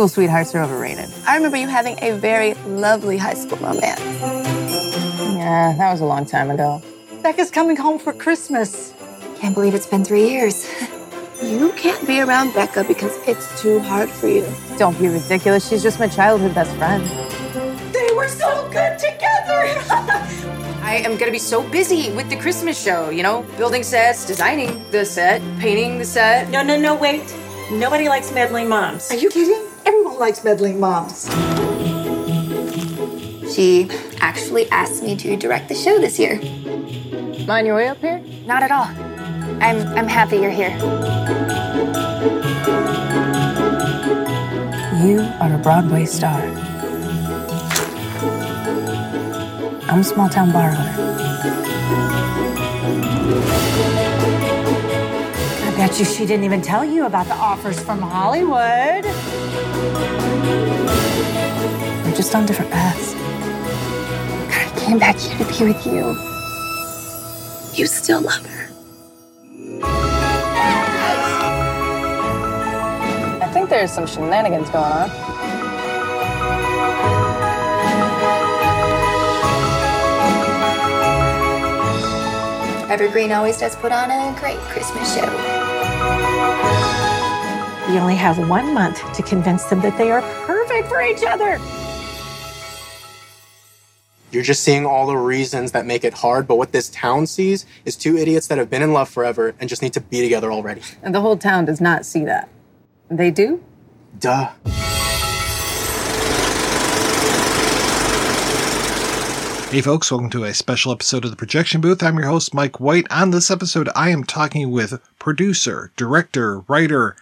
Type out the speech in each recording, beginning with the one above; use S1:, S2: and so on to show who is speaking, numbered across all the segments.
S1: School sweethearts are overrated.
S2: I remember you having a very lovely high school romance.
S1: Yeah, that was a long time ago.
S3: Becca's coming home for Christmas.
S2: Can't believe it's been three years. You can't be around Becca because it's too hard for you.
S1: Don't be ridiculous. She's just my childhood best friend.
S3: They were so good together.
S4: I am gonna be so busy with the Christmas show, you know, building sets, designing the set, painting the set.
S3: no, no, no, wait. Nobody likes meddling moms. Are you kidding? Everyone likes meddling moms.
S2: She actually asked me to direct the show this year.
S1: Mind your way up here?
S2: Not at all. I'm I'm happy you're here.
S1: You are a Broadway star. I'm a small town bar owner.
S3: I bet you she didn't even tell you about the offers from Hollywood.
S1: We're just on different paths.
S2: I came back here to be with you. You still love her.
S1: I think there's some shenanigans going on.
S2: Evergreen always does put on a great Christmas show.
S3: You only have one month to convince them that they are perfect for each other.
S5: You're just seeing all the reasons that make it hard, but what this town sees is two idiots that have been in love forever and just need to be together already.
S1: And the whole town does not see that. They do?
S5: Duh.
S6: Hey folks, welcome to a special episode of the Projection Booth. I'm your host, Mike White. On this episode, I am talking with producer, director, writer,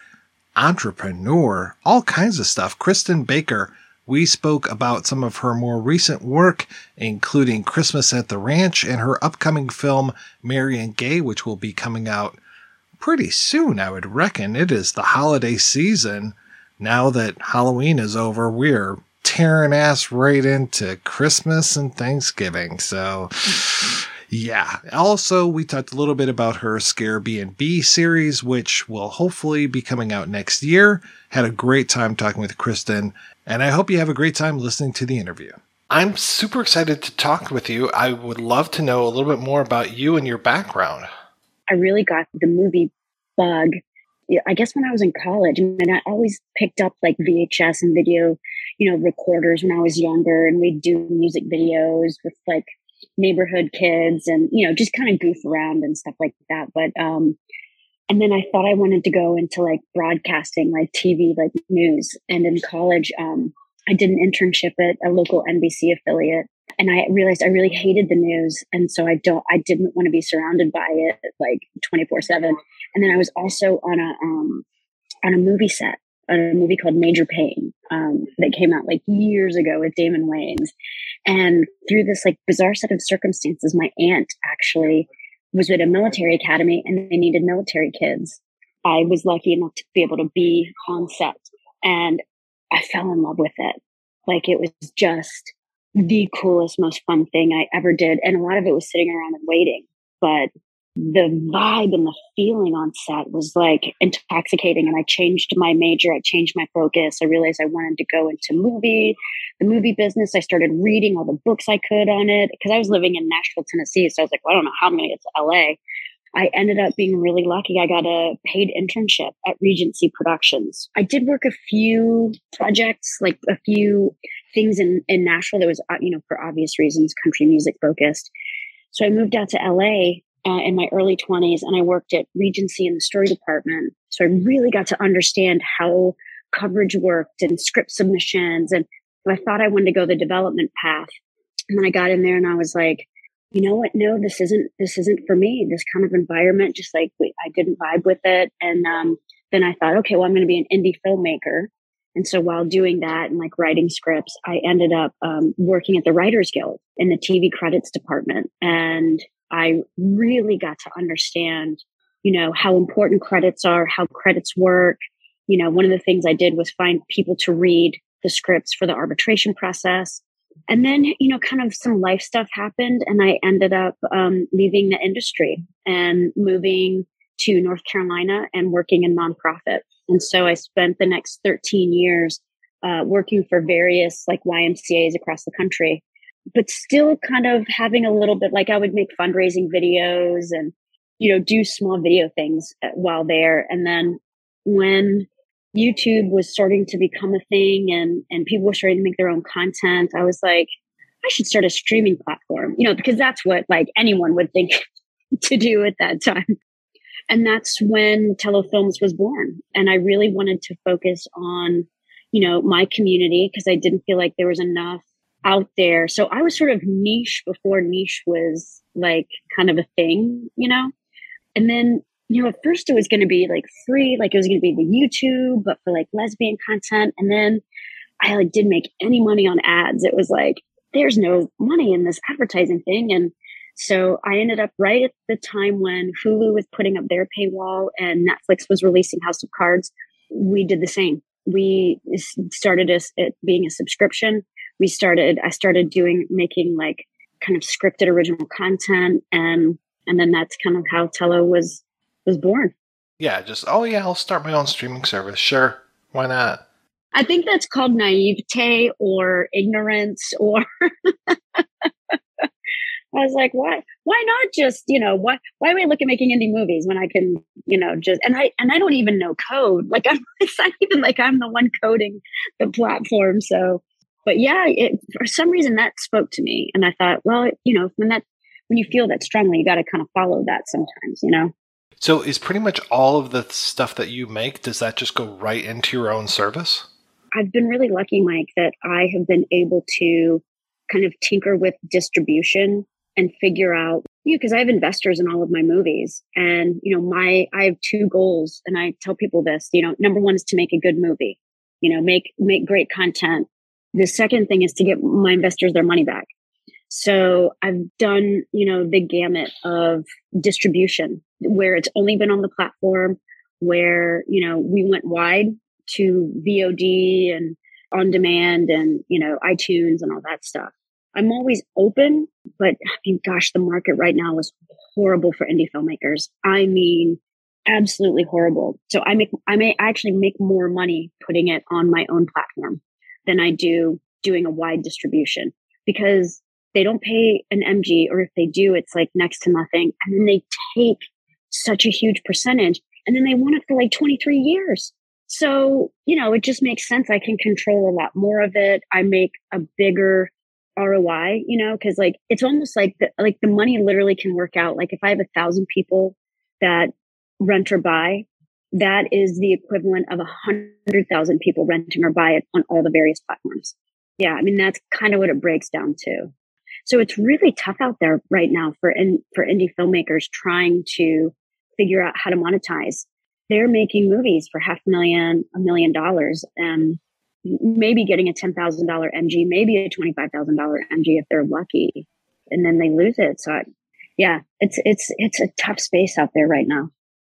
S6: entrepreneur, all kinds of stuff, Christin Baker. We spoke about some of her more recent work, including Christmas at the Ranch and her upcoming film, Merry & Gay, which will be coming out pretty soon, I would reckon. It is the holiday season. Now that Halloween is over, we're tearing ass right into Christmas and Thanksgiving. So, yeah. Also, we talked a little bit about her Scare B&B series, which will hopefully be coming out next year. Had a great time talking with Christin, and I hope you have a great time listening to the interview. I'm super excited to talk with you. I would love to know a little bit more about you and your background.
S7: I really got the movie bug. I guess when I was in college, and I always picked up like VHS and video, you know, recorders when I was younger, and we'd do music videos with like neighborhood kids, and you know, just kind of goof around and stuff like that. But um, and then I thought I wanted to go into like broadcasting, like TV, like news. And in college, um, I did an internship at a local NBC affiliate, and I realized I really hated the news, and so I don't, I didn't want to be surrounded by it like twenty four seven. And then I was also on a um, on a movie set, a movie called Major Payne um, that came out like years ago with Damon Wayans. And through this like bizarre set of circumstances, my aunt actually was at a military academy and they needed military kids. I was lucky enough to be able to be on set and I fell in love with it. Like it was just the coolest, most fun thing I ever did. And a lot of it was sitting around and waiting, but the vibe and the feeling on set was like intoxicating. And I changed my major. I changed my focus. I realized I wanted to go into movie, the movie business. I started reading all the books I could on it because I was living in Nashville, Tennessee. So I was like, well, I don't know how I'm going to get to LA. I ended up being really lucky. I got a paid internship at Regency Productions. I did work a few projects, like a few things in, in Nashville that was, uh, you know, for obvious reasons, country music focused. So I moved out to LA uh, in my early 20s and I worked at Regency in the story department. So I really got to understand how coverage worked and script submissions. And I thought I wanted to go the development path. And then I got in there and I was like, you know what? No, this isn't, this isn't for me. This kind of environment, just like I didn't vibe with it. And, um, then I thought, okay, well, I'm going to be an indie filmmaker. And so while doing that and like writing scripts, I ended up um, working at the Writers Guild in the TV credits department. And I really got to understand, you know, how important credits are, how credits work. You know, one of the things I did was find people to read the scripts for the arbitration process. And then, you know, kind of some life stuff happened and I ended up um, leaving the industry and moving to North Carolina and working in nonprofit. And so I spent the next 13 years uh, working for various like YMCAs across the country, but still kind of having a little bit like I would make fundraising videos and, you know, do small video things uh, while there. And then when YouTube was starting to become a thing and, and people were starting to make their own content, I was like, I should start a streaming platform, you know, because that's what like anyone would think to do at that time. And that's when Tello Films was born. And I really wanted to focus on, you know, my community because I didn't feel like there was enough out there. So I was sort of niche before niche was like kind of a thing, you know? And then, you know, at first it was going to be like free, like it was going to be the YouTube, but for like lesbian content. And then I like didn't make any money on ads. It was like, there's no money in this advertising thing. And so I ended up right at the time when Hulu was putting up their paywall and Netflix was releasing House of Cards. We did the same. We started as it being a subscription. We started, I started doing, making like kind of scripted original content. And, and then that's kind of how Tello was, was born.
S6: Yeah. Just, oh yeah, I'll start my own streaming service. Sure. Why not?
S7: I think that's called naivete or ignorance or I was like, why, why not just, you know, why, why we look at making indie movies when I can, you know, just, and I, and I don't even know code. Like I'm, it's not even like I'm the one coding the platform. So, but yeah, it, for some reason that spoke to me. And I thought, well, you know, when that, when you feel that strongly, you got to kind of follow that sometimes, you know?
S6: So is pretty much all of the stuff that you make, does that just go right into your own service?
S7: I've been really lucky, Mike, that I have been able to kind of tinker with distribution and figure out you know, because I have investors in all of my movies. And, you know, my I have two goals and I tell people this, you know, number one is to make a good movie, you know, make make great content. The second thing is to get my investors their money back. So I've done, you know, the gamut of distribution where it's only been on the platform, where, you know, we went wide to VOD and on demand and, you know, iTunes and all that stuff. I'm always open, but I mean, gosh, the market right now is horrible for indie filmmakers. I mean, absolutely horrible. So I make, I may actually make more money putting it on my own platform than I do doing a wide distribution because they don't pay an MG or if they do, it's like next to nothing. And then they take such a huge percentage and then they want it for like 23 years. So, you know, it just makes sense. I can control a lot more of it. I make a bigger ROI, you know, because like it's almost like the, like the money literally can work out. Like if I have a thousand people that rent or buy, that is the equivalent of a hundred thousand people renting or buy it on all the various platforms. Yeah, I mean that's kind of what it breaks down to. So it's really tough out there right now for in, for indie filmmakers trying to figure out how to monetize. They're making movies for half a million, a million dollars, and maybe getting a $10,000 MG, maybe a $25,000 MG if they're lucky, and then they lose it. So, I, yeah, it's it's it's a tough space out there right now.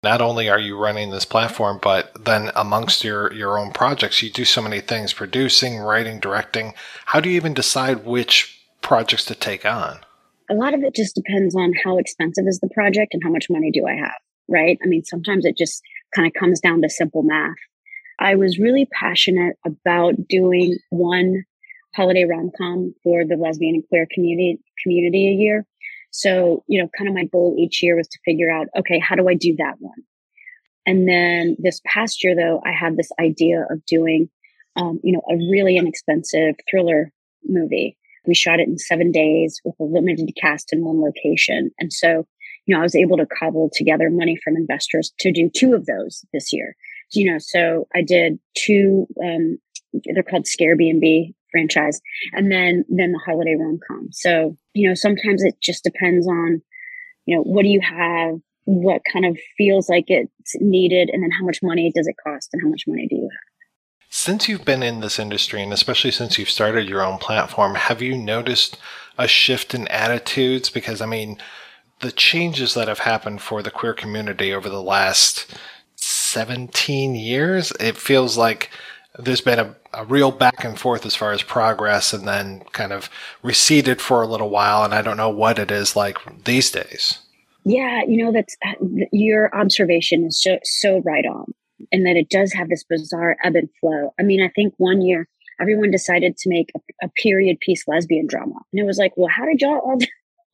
S6: Not only are you running this platform, but then amongst your your own projects, you do so many things: producing, writing, directing. How do you even decide which projects to take on?
S7: A lot of it just depends on how expensive is the project and how much money do I have. Right? I mean, sometimes it just kind of comes down to simple math I was really passionate about doing one holiday rom com for the lesbian and queer community community a year. So, you know, kind of my goal each year was to figure out, okay, how do I do that one? And then this past year, though, I had this idea of doing, um, you know, a really inexpensive thriller movie. We shot it in seven days with a limited cast in one location. And so, you know, I was able to cobble together money from investors to do two of those this year you know, so I did two, um, they're called Scare B&B franchise, and then then the holiday rom com. So you know, sometimes it just depends on you know what do you have, what kind of feels like it's needed, and then how much money does it cost, and how much money do you have.
S6: Since you've been in this industry, and especially since you've started your own platform, have you noticed a shift in attitudes? Because I mean, the changes that have happened for the queer community over the last 17 years, it feels like there's been a, a, real back and forth as far as progress and then kind of receded for a little while. And I don't know what it is like these days.
S7: Yeah, you know, that's uh, your observation is so, so right on. And that it does have this bizarre ebb and flow. I mean, I think one year everyone decided to make a, a period piece lesbian drama. And it was like, well, how did y'all all,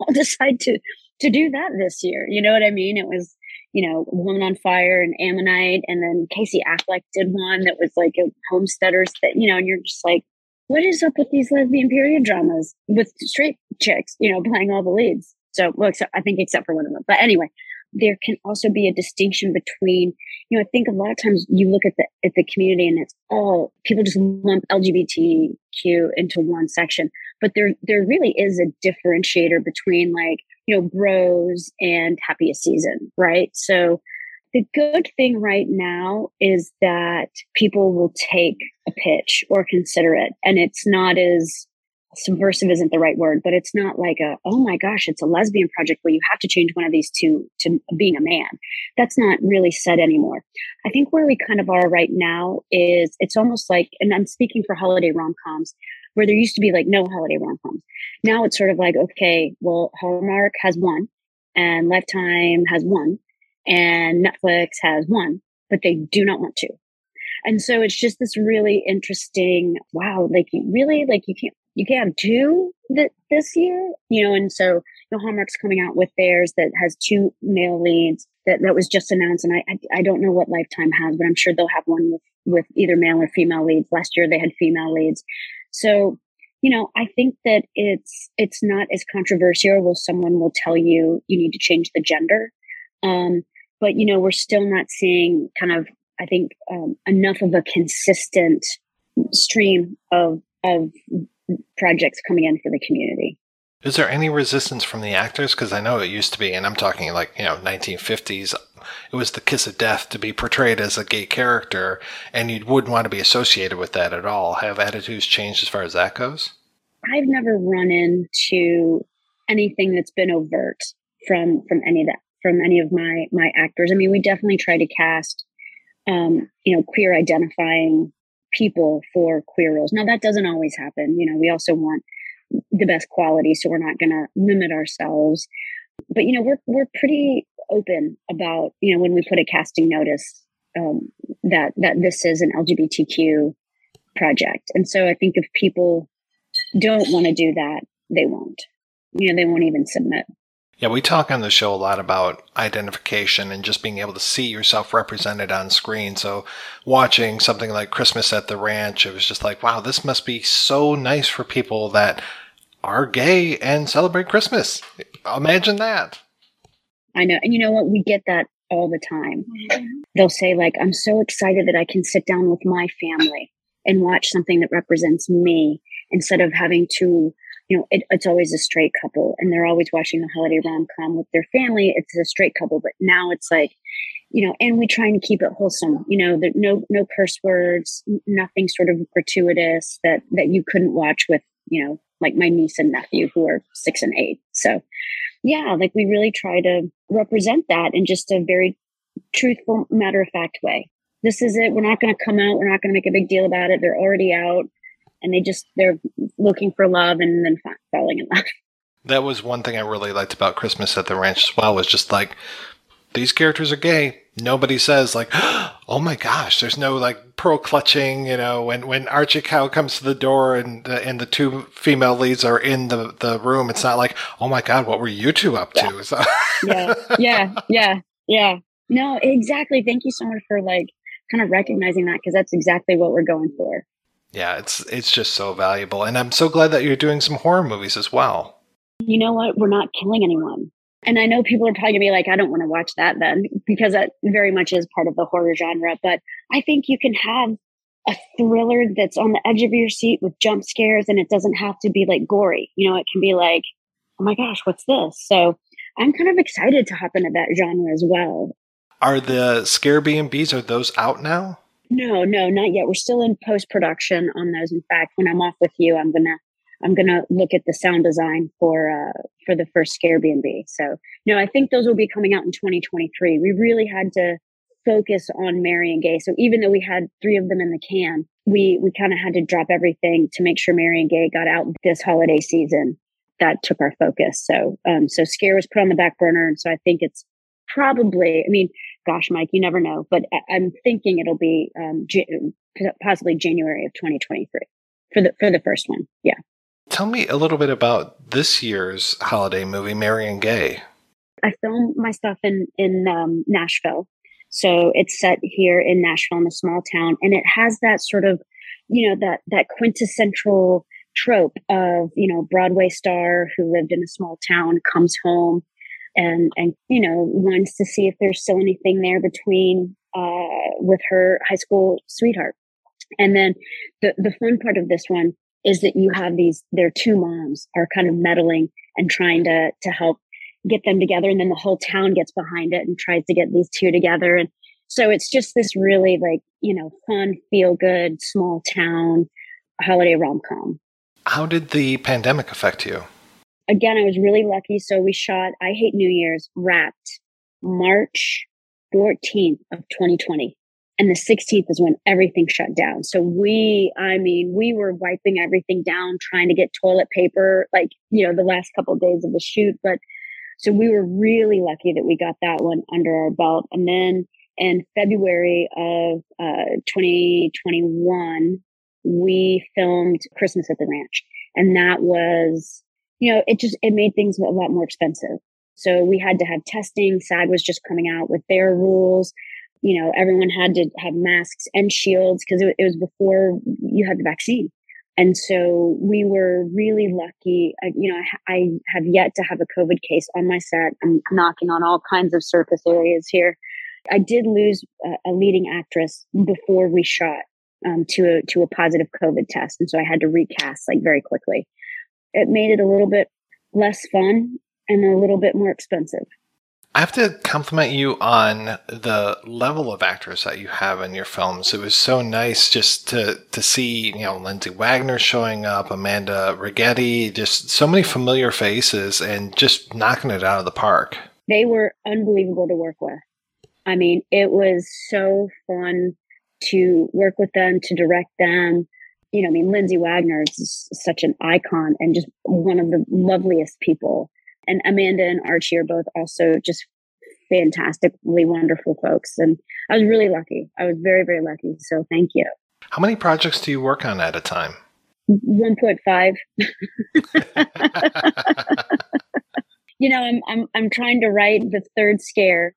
S7: all decide to, to do that this year? You know what I mean? It was, you know, Woman on Fire and Ammonite. And then Casey Affleck did one that was like a homesteaders that, you know, and you're just like, what is up with these lesbian period dramas with straight chicks, you know, playing all the leads? So, well, except, I think except for one of them. But anyway, there can also be a distinction between, you know, I think a lot of times you look at the at the community and it's all people just lump LGBTQ into one section, but there there really is a differentiator between like you know bros and happiest season, right? So the good thing right now is that people will take a pitch or consider it, and it's not as subversive isn't the right word, but it's not like a, oh my gosh, it's a lesbian project where you have to change one of these two to being a man. That's not really said anymore. I think where we kind of are right now is it's almost like, and I'm speaking for holiday rom coms, where there used to be like no holiday rom coms. Now it's sort of like, okay, well, Hallmark has one and Lifetime has one and Netflix has one, but they do not want to. And so it's just this really interesting, wow, like you really, like you can't you can have two that this year, you know, and so you know, Hallmark's coming out with theirs that has two male leads that, that was just announced. And I, I, I don't know what Lifetime has, but I'm sure they'll have one with, with either male or female leads. Last year they had female leads. So, you know, I think that it's, it's not as controversial where someone will tell you you need to change the gender. Um, but you know, we're still not seeing kind of, I think, um, enough of a consistent stream of, of projects coming in for the community.
S6: Is there any resistance from the actors? Because I know it used to be, and I'm talking like, you know, 1950s, it was the kiss of death to be portrayed as a gay character, and you wouldn't want to be associated with that at all. Have attitudes changed as far as that goes?
S7: I've never run into anything that's been overt from from any of that from any of my my actors. I mean, we definitely try to cast um, you know, queer identifying people for queer roles. Now that doesn't always happen. You know, we also want the best quality, so we're not going to limit ourselves. But you know, we're we're pretty open about you know when we put a casting notice um, that that this is an LGBTQ project, and so I think if people don't want to do that, they won't. You know, they won't even submit.
S6: Yeah, we talk on the show a lot about identification and just being able to see yourself represented on screen. So, watching something like Christmas at the Ranch, it was just like, wow, this must be so nice for people that are gay and celebrate Christmas. Imagine that.
S7: I know. And you know what? We get that all the time. Mm-hmm. They'll say, like, I'm so excited that I can sit down with my family and watch something that represents me instead of having to you know, it, it's always a straight couple and they're always watching the holiday rom com with their family. It's a straight couple, but now it's like, you know, and we try and keep it wholesome, you know, there, no, no curse words, nothing sort of gratuitous that, that you couldn't watch with, you know, like my niece and nephew who are six and eight. So yeah, like we really try to represent that in just a very truthful, matter of fact way. This is it. We're not going to come out. We're not going to make a big deal about it. They're already out and they just they're looking for love and then falling in love.
S6: That was one thing I really liked about Christmas at the Ranch as well. Was just like these characters are gay. Nobody says like, "Oh my gosh!" There's no like pearl clutching. You know, when when Archie Cow comes to the door and the, and the two female leads are in the the room, it's not like, "Oh my god, what were you two up
S7: yeah.
S6: to?"
S7: So yeah, yeah, yeah, yeah. No, exactly. Thank you so much for like kind of recognizing that because that's exactly what we're going for.
S6: Yeah, it's it's just so valuable, and I'm so glad that you're doing some horror movies as well.
S7: You know what? We're not killing anyone, and I know people are probably gonna be like, "I don't want to watch that then," because that very much is part of the horror genre. But I think you can have a thriller that's on the edge of your seat with jump scares and it doesn't have to be like gory. You know, it can be like, oh my gosh, what's this? So I'm kind of excited to hop into that genre as well.
S6: Are the Scare B&Bs, are those out now?
S7: No, no, not yet. We're still in post production on those. In fact, when I'm off with you, I'm gonna I'm gonna look at the sound design for uh, for the first B&B. So no, I think those will be coming out in 2023. We really had to focus on Merry & Gay. So even though we had three of them in the can, we we kind of had to drop everything to make sure Merry & Gay got out this holiday season. That took our focus. So um, so Scare was put on the back burner, and so I think it's probably. I mean, gosh, Mike, you never know, but I, am thinking it'll be um, possibly January of 2023 for the for the first one. Yeah.
S6: Tell me a little bit about this year's holiday movie, Merry & Gay.
S7: I filmed my stuff in in um, Nashville, so it's set here in Nashville in a small town, and it has that sort of, you know, that that quintessential trope of you know Broadway star who lived in a small town comes home and and you know wants to see if there's still anything there between uh, with her high school sweetheart. And then the the fun part of this one is that you have these their two moms are kind of meddling and trying to to help get them together and then the whole town gets behind it and tries to get these two together and so it's just this really like you know fun feel good small town holiday rom-com
S6: how did the pandemic affect you
S7: again, I was really lucky. So we shot I Hate New Year's wrapped March 14th of 2020. And the 16th is when everything shut down. So we, I mean, we were wiping everything down, trying to get toilet paper, like, you know, the last couple of days of the shoot. But so we were really lucky that we got that one under our belt. And then in February of uh, 2021, we filmed Christmas at the Ranch. And that was you know, it just, it made things a lot more expensive. So we had to have testing. SAG was just coming out with their rules. You know, everyone had to have masks and shields because it, it, was before you had the vaccine. And so we were really lucky. I, you know, I, I have yet to have a COVID case on my set. I'm knocking on all kinds of surface areas here. I did lose a, a leading actress before we shot um, to a to a positive COVID test, and so I had to recast like very quickly it made it a little bit less fun and a little bit more expensive.
S6: I have to compliment you on the level of actors that you have in your films. It was so nice just to to see, you know, Lindsay Wagner showing up, Amanda Righetti, just so many familiar faces and just knocking it out of the park.
S7: They were unbelievable to work with. I mean, it was so fun to work with them, to direct them, you know, I mean, Lindsay Wagner is such an icon and just one of the loveliest people. And Amanda and Archie are both also just fantastically wonderful folks. And I was really lucky. I was very, very lucky. So thank you.
S6: How many projects do you work on at a time?
S7: 1.5. you know, I'm, I'm, I'm trying to write the third scare.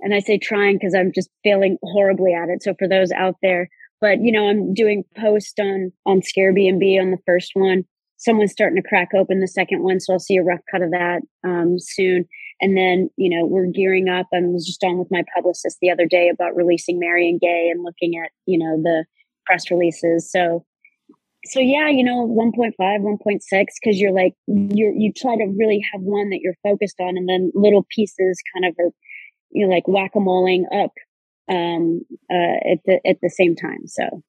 S7: And I say trying because I'm just failing horribly at it. So for those out there, but you know, I'm doing post on on Scare B&B on the first one. Someone's starting to crack open the second one, so I'll see a rough cut of that um, soon. And then, you know, we're gearing up. I was just on with my publicist the other day about releasing Merry & Gay and looking at, you know, the press releases. So, so yeah, you know, 1.5, 1.6, because you're like, you you try to really have one that you're focused on, and then little pieces kind of are, you know, like whack a moling up um, uh, at the at the same time. So.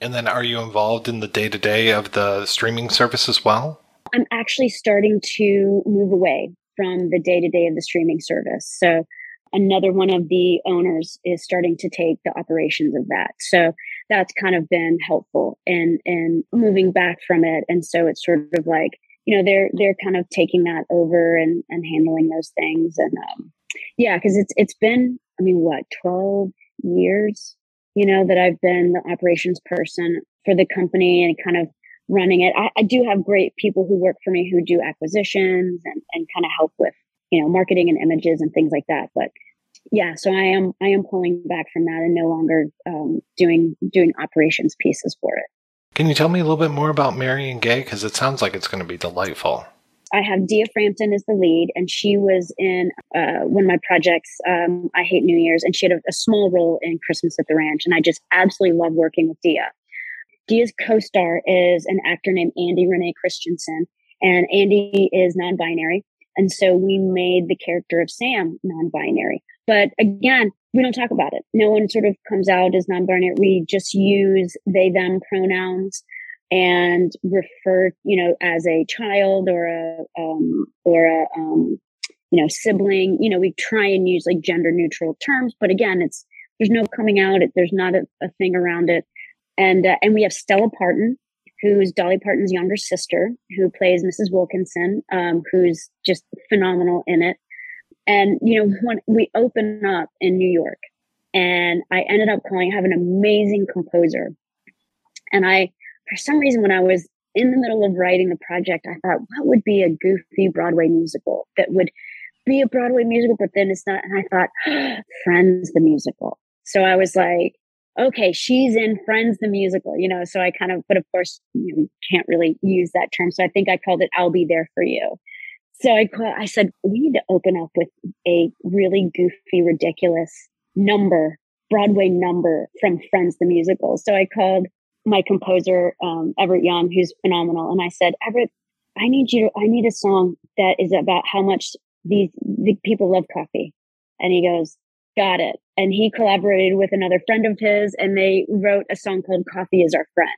S6: And then, are you involved in the day to day of the streaming service as well?
S7: I'm actually starting to move away from the day to day of the streaming service. So, another one of the owners is starting to take the operations of that. So, that's kind of been helpful in in moving back from it. And so, it's sort of like you know they're they're kind of taking that over and and handling those things. And um, yeah, because it's it's been I mean what twelve years, you know, that I've been the operations person for the company and kind of running it. I, I do have great people who work for me who do acquisitions and, and kind of help with, you know, marketing and images and things like that. But yeah, so I am I am pulling back from that and no longer um, doing doing operations pieces for it.
S6: Can you tell me a little bit more about Merry & Gay? Because it sounds like it's going to be delightful.
S7: I have Dia Frampton as the lead, and she was in uh, one of my projects, um, I Hate New Year's, and she had a, a, small role in Christmas at the Ranch. And I just absolutely love working with Dia. Dia's co star is an actor named Andy Renee Christensen, and Andy is non binary. And so we made the character of Sam non binary. But again, we don't talk about it. No one sort of comes out as non binary. We just use they, them pronouns and refer, you know, as a child or a, um, or a, um, you know, sibling. You know, we try and use like gender neutral terms, but again, it's, there's no coming out. There's not a, a thing around it. And, uh, and we have Stella Parton, who's Dolly Parton's younger sister, who plays Mrs. Wilkinson, um, who's just phenomenal in it. And, you know, when we open up in New York and I ended up calling, I have an amazing composer. And I, for some reason, when I was in the middle of writing the project, I thought, what would be a goofy Broadway musical that would be a Broadway musical, but then it's not. And I thought, Friends the musical. So I was like, okay, she's in Friends the musical, you know. So I kind of, but of course, you know, can't really use that term. So I think I called it "I'll Be There for You." So I call, I said we need to open up with a really goofy, ridiculous number, Broadway number from Friends the musical. So I called my composer um, Everett Young, who's phenomenal, and I said, Everett, I need you. To, I need a song that is about how much these the people love coffee. And he goes, got it. And he collaborated with another friend of his, and they wrote a song called "Coffee Is Our Friend."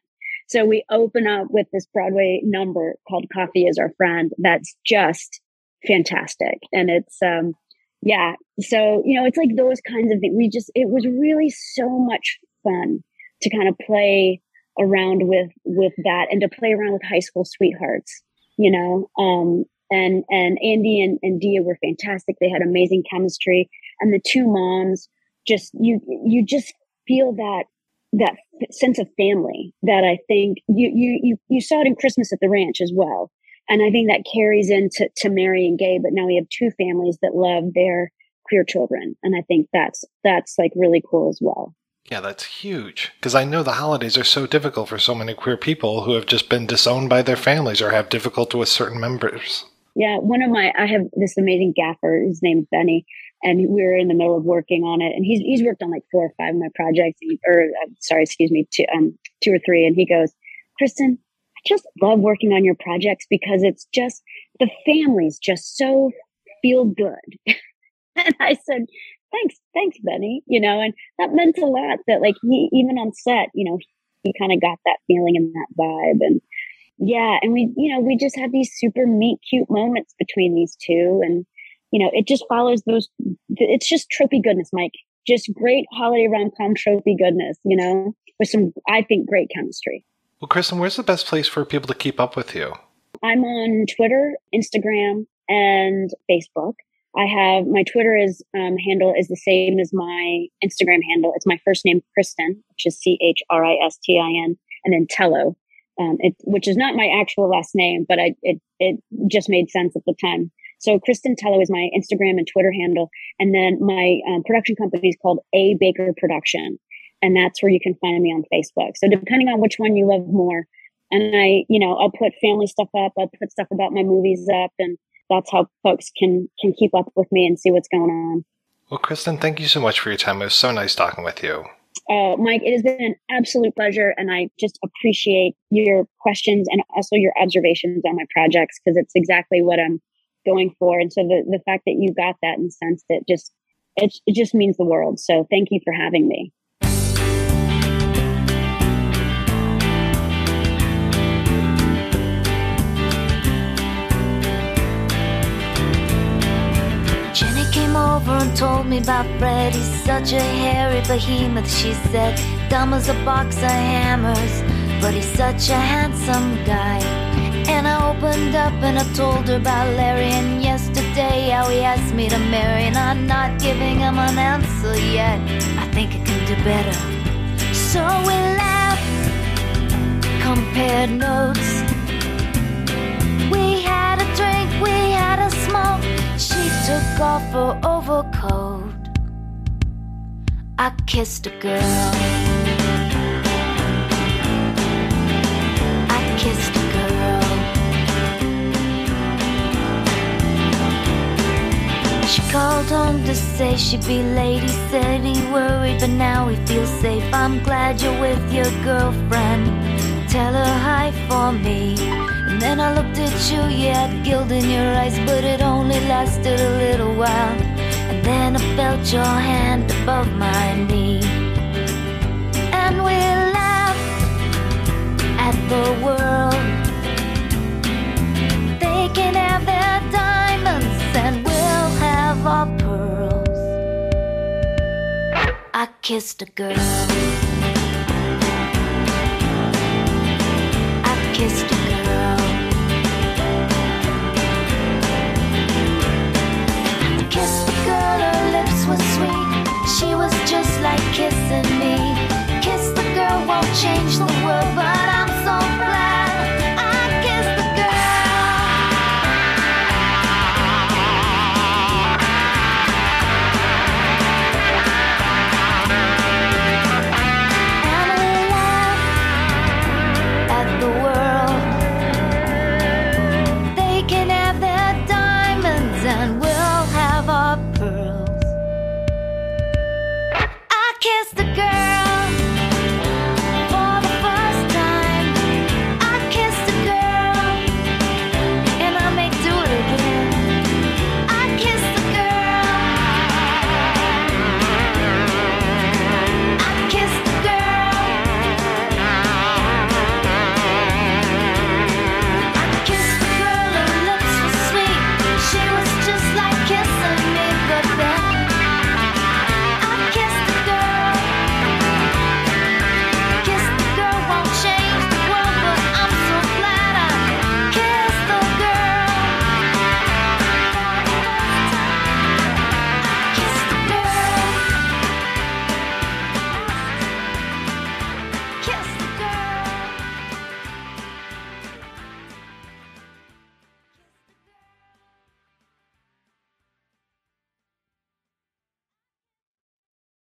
S7: So we open up with this Broadway number called "Coffee Is Our Friend." That's just fantastic, and it's um, yeah. So you know, it's like those kinds of things. We just it was really so much fun to kind of play around with with that and to play around with high school sweethearts you know? Um and and andy and, and dia were fantastic. They had amazing chemistry. And the two moms just you you just feel that that sense of family that i think you you you, you saw it in christmas at the ranch as well. And i think that carries into to merry and gay but now we have two families that love their queer children. And i think that's that's like really cool as well
S6: yeah, that's huge. Because I know the holidays are so difficult for so many queer people who have just been disowned by their families or have difficulty with certain members.
S7: Yeah, one of my, I have this amazing gaffer. His name's Benny, and we were in the middle of working on it. And he's he's worked on like four or five of my projects, or uh, sorry, excuse me, two um two or three. And he goes, Christin, I just love working on your projects because it's just the families just so feel good. and I said, thanks, thanks, Benny. You know, and that meant a lot that like he, even on set, you know, he kind of got that feeling and that vibe. And yeah, and we, you know, we just had these super meet cute moments between these two. And, you know, it just follows those, it's just tropey goodness, Mike. Just great holiday rom com tropey goodness, you know, with some, I think, great chemistry.
S6: Well, Christin, where's the best place for people to keep up with you?
S7: I'm on Twitter, Instagram, and Facebook. I have my Twitter is um, handle is the same as my Instagram handle. It's my first name, Christin, which is C H R I S T I N, and then Tello, um, it, which is not my actual last name, but I, it it just made sense at the time. So Christin Tello is my Instagram and Twitter handle, and then my um, production company is called A Baker Production, and that's where you can find me on Facebook. So depending on which one you love more, and I, you know, I'll put family stuff up, I'll put stuff about my movies up, and that's how folks can can keep up with me and see what's going on.
S6: Well, Christin, thank you so much for your time. It was so nice talking with you.
S7: Uh, Mike, it has been an absolute pleasure, and I just appreciate your questions and also your observations on my projects because it's exactly what I'm going for. And so the the fact that you got that and sensed it just it, it just means the world. So thank you for having me.
S8: Over and told me about Fred. He's such a hairy behemoth, she said. Dumb as a box of hammers, but he's such a handsome guy. And I opened up and I told her about Larry. And yesterday, how he asked me to marry. And I'm not giving him an answer yet. I think I can do better. So we laughed, compared notes. took off her overcoat. I kissed a girl. I kissed a girl. She called home to say she'd be late. He said he worried, but now he feels safe. I'm glad you're with your girlfriend. Tell her hi for me. And then I looked at you, you had guilt in your eyes, but it only lasted a little while. And then I felt your hand above my knee. And we laughed at the world. They can have their diamonds, and we'll have our pearls. I kissed a girl. I kissed a.